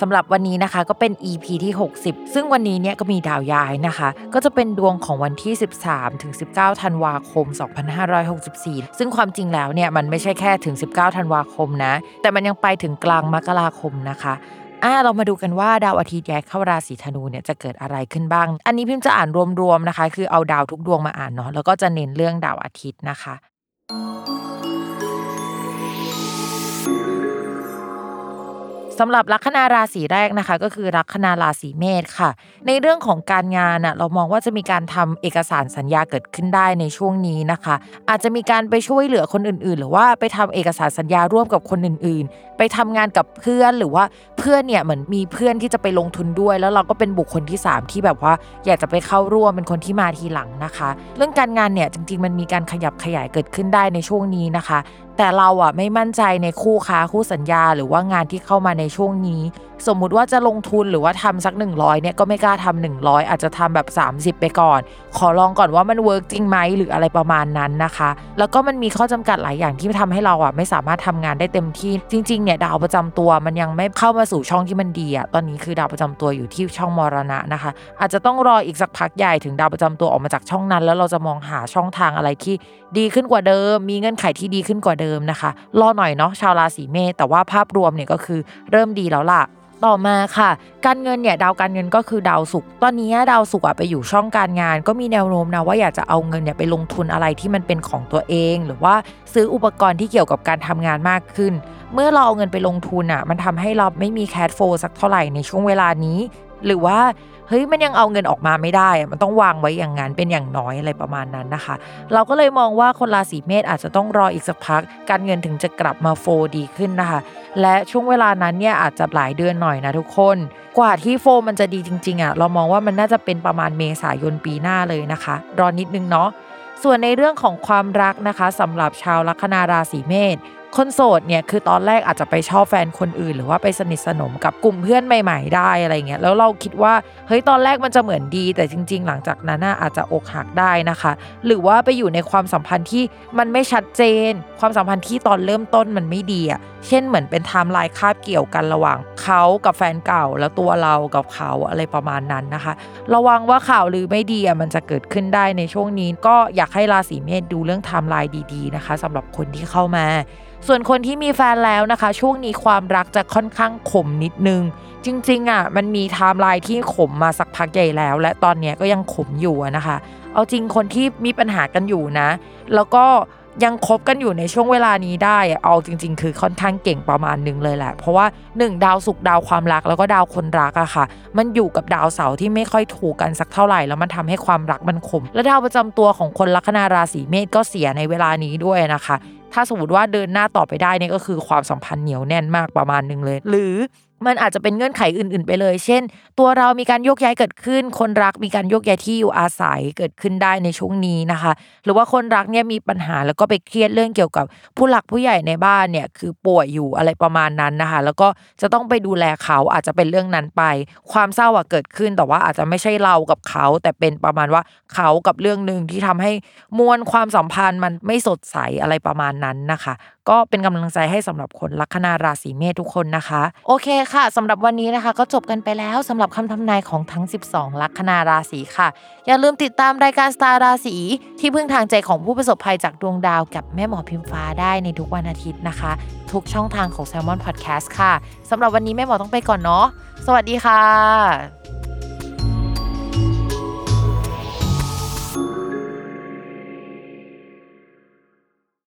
สำหรับวันนี้นะคะก็เป็น EP ที่ 60 ซึ่งวันนี้เนี่ยก็มีดาวย้ายนะคะ ก็จะเป็นดวงของวันที่ 13 ถึง 19 ธันวาคม 2564 ซึ่งความจริงแล้วเนี่ยมันไม่ใช่แค่ถึง 19 ธันวาคมนะ แต่มันยังไปถึงกลางมกราคมนะคะอ่าเรามาดูกันว่าดาวอาทิตย์ย้ายเข้าราศีธนูเนี่ยจะเกิดอะไรขึ้นบ้าง อันนี้พิมพ์จะอ่านรวมๆนะคะ คือเอาดาวทุกดวงมาอ่านเนาะแล้วก็จะเน้นเรื่องดาวอาทิตย์นะคะ สำหรับลัคนาราศีแรกนะคะ ก็คือลัคนาราศีเมษค่ะ ในเรื่องของการงานอะเรามองว่าจะมีการทำเอกสารสัญญาเกิดขึ้นได้ในช่วงนี้นะคะ อาจจะมีการไปช่วยเหลือคนอื่น ๆ หรือว่าไปทำเอกสารสัญญาร่วมกับคนอื่น ๆ ไปทำงานกับเพื่อนหรือว่าเพื่อนเนี่ยเหมือนมีเพื่อนที่จะไปลงทุนด้วย แล้วเราก็เป็นบุคคลที่ 3 ที่แบบว่า อยากจะไปเข้าร่วมเป็นคนที่มาทีหลังนะคะ เรื่องการงานเนี่ยจริง ๆ มันมีการขยับขยายเกิดขึ้นได้ในช่วงนี้นะคะ แต่เราอะไม่มั่นใจในคู่ค้าคู่สัญญา หรือว่างานที่เข้ามาในช่วงนี้ สมมุติว่าจะลงทุนหรือว่าทำสัก 100เนี่ยก็ไม่กล้าทำ100 อาจจะทำแบบ 30 ไปก่อน ขอลองก่อนว่ามันเวิร์กจริงไหมหรืออะไรประมาณนั้นนะคะ แล้วก็มันมีข้อจำกัดหลายอย่างที่ทำให้เราอะไม่สามารถทำงานได้เต็มที่ จริงๆเนี่ยดาวประจำตัวมันยังไม่เข้ามาสู่ช่องที่มันดีอะตอนนี้คือดาวประจำตัวอยู่ที่ช่องมรณะนะคะ อาจจะต้องรออีกสักพักใหญ่ถึงดาวประจำตัวออกมาจากช่องนั้น แล้วเราจะมองหาช่องทางอะไรที่ดีขึ้นกว่าเดิม มีเงื่อนไขที่ดีขึ้นกว่าเดิมนะคะ รอหน่อยเนาะชาวราศีเมษแต่ว่าภาพรวมเนี่ยก็คือเริ่มดีแล้วล่ะ ต่อมาค่ะ การเงินเนี่ยดาวการเงินก็คือดาวสุกตอนนี้ดาวสุกร์ไปอยู่ช่องการงาน ก็มีแนวโน้มนะว่าอยากจะเอาเงินเนี่ยไปลงทุนอะไรที่มันเป็นของตัวเอง หรือว่าซื้ออุปกรณ์ที่เกี่ยวกับการทำงานมากขึ้น เมื่อเราเอาเงินไปลงทุนอะมันทำให้เราไม่มีแคดโฟสักเท่าไหร่ในช่วงเวลานี้ หรือว่าเฮ้ยมันยังเอาเงินออกมาไม่ได้ มันต้องวางไว้อย่างนั้นเป็นอย่างน้อยอะไรประมาณนั้นนะคะ เราก็เลยมองว่าคนราศีเมษอาจจะต้องรออีกสักพัก การเงินถึงจะกลับมาโฟดีขึ้นนะคะ และช่วงเวลานั้นเนี่ยอาจจะหลายเดือนหน่อยนะทุกคน กว่าที่โฟมันจะดีจริงๆอะเรามองว่ามันน่าจะเป็นประมาณเมษายนปีหน้าเลยนะคะ รอนิดนึงเนาะส่วนในเรื่องของความรักนะคะสำหรับชาวลัคนาราศีเมษ คนโสดเนี่ยคือตอนแรกอาจจะไปชอบแฟนคนอื่น หรือว่าไปสนิทสนมกับกลุ่มเพื่อนใหม่ ๆ ได้อะไรเงี้ยแล้วเราคิดว่าเฮ้ยตอนแรกมันจะเหมือนดี แต่จริง ๆ หลังจากนั้นอาจจะอกหักได้นะคะ หรือว่าไปอยู่ในความสัมพันธ์ที่มันไม่ชัดเจน ความสัมพันธ์ที่ตอนเริ่มต้นมันไม่ดีอะเช่นเหมือนเป็นไทม์ไลน์คาบเกี่ยวกันระหว่างเขากับแฟนเก่าแล้วตัวเรากับเขาอะไรประมาณนั้นนะคะ ระวังว่าข่าวหรือไม่ดีอะมันจะเกิดขึ้นได้ในช่วงนี้ ก็อยากให้ราศีเมษดูเรื่องไทม์ไลน์ดีๆนะคะสำหรับคนที่เข้ามาส่วนคนที่มีแฟนแล้วนะคะ ช่วงนี้ความรักจะค่อนข้างขมนิดนึง จริงๆอะมันมีไทม์ไลน์ที่ขมมาสักพักใหญ่แล้ว และตอนนี้ก็ยังขมอยู่นะคะ เอาจริงคนที่มีปัญหากันอยู่นะ แล้วก็ยังคบกันอยู่ในช่วงเวลานี้ได้ เอาจริง ๆ คือค่อนข้างเก่งประมาณนึงเลยแหละ เพราะว่า 1 ดาวศุกร์ดาวความรักแล้วก็ดาวคนรักอะค่ะ มันอยู่กับดาวเสาร์ที่ไม่ค่อยถูกกันสักเท่าไหร่ แล้วมันทำให้ความรักมันขม และดาวประจำตัวของคนลัคนาราศีเมษก็เสียในเวลานี้ด้วยนะคะ ถ้าสมมติว่าเดินหน้าต่อไปได้เนี่ยก็คือความสัมพันธ์เหนียวแน่นมากประมาณนึงเลย หรือ มันอาจจะเป็นเงื่อนไขอื่น ๆ ไปเลย เช่น ตัวเรามีการโยกย้ายเกิดขึ้น คนรักมีการโยกย้ายที่อยู่อาศัยเกิดขึ้นได้ในช่วงนี้นะคะ หรือว่าคนรักเนี่ยมีปัญหาแล้วก็ไปเครียดเรื่องเกี่ยวกับผู้หลักผู้ใหญ่ในบ้านเนี่ยคือป่วยอยู่อะไรประมาณนั้นนะคะ แล้วก็จะต้องไปดูแลเขาอาจจะเป็นเรื่องนั้นไป ความเศร้าอะเกิดขึ้นแต่ว่าอาจจะไม่ใช่เรากับเขา แต่เป็นประมาณว่าเขากับเรื่องหนึ่งที่ทำให้มวลความสัมพันธ์มันไม่สดใสอะไรประมาณนั้นนะคะก็เป็นกำลังใจให้สำหรับคนลัคนาราศีเมษทุกคนนะคะ โอเคค่ะสำหรับวันนี้นะคะ ก็จบกันไปแล้วสำหรับคำทำนายของทั้ง 12 ลัคนาราศีค่ะ อย่าลืมติดตามรายการสตาร์ราศีที่พึ่งทางใจของผู้ประสบภัยจากดวงดาวกับแม่หมอพิมฟ้าได้ในทุกวันอาทิตย์นะคะ ทุกช่องทางของ s ซ l m o n Podcast ค่ะสำหรับวันนี้แม่หมอต้องไปก่อนเนาะสวัสดีค่ะ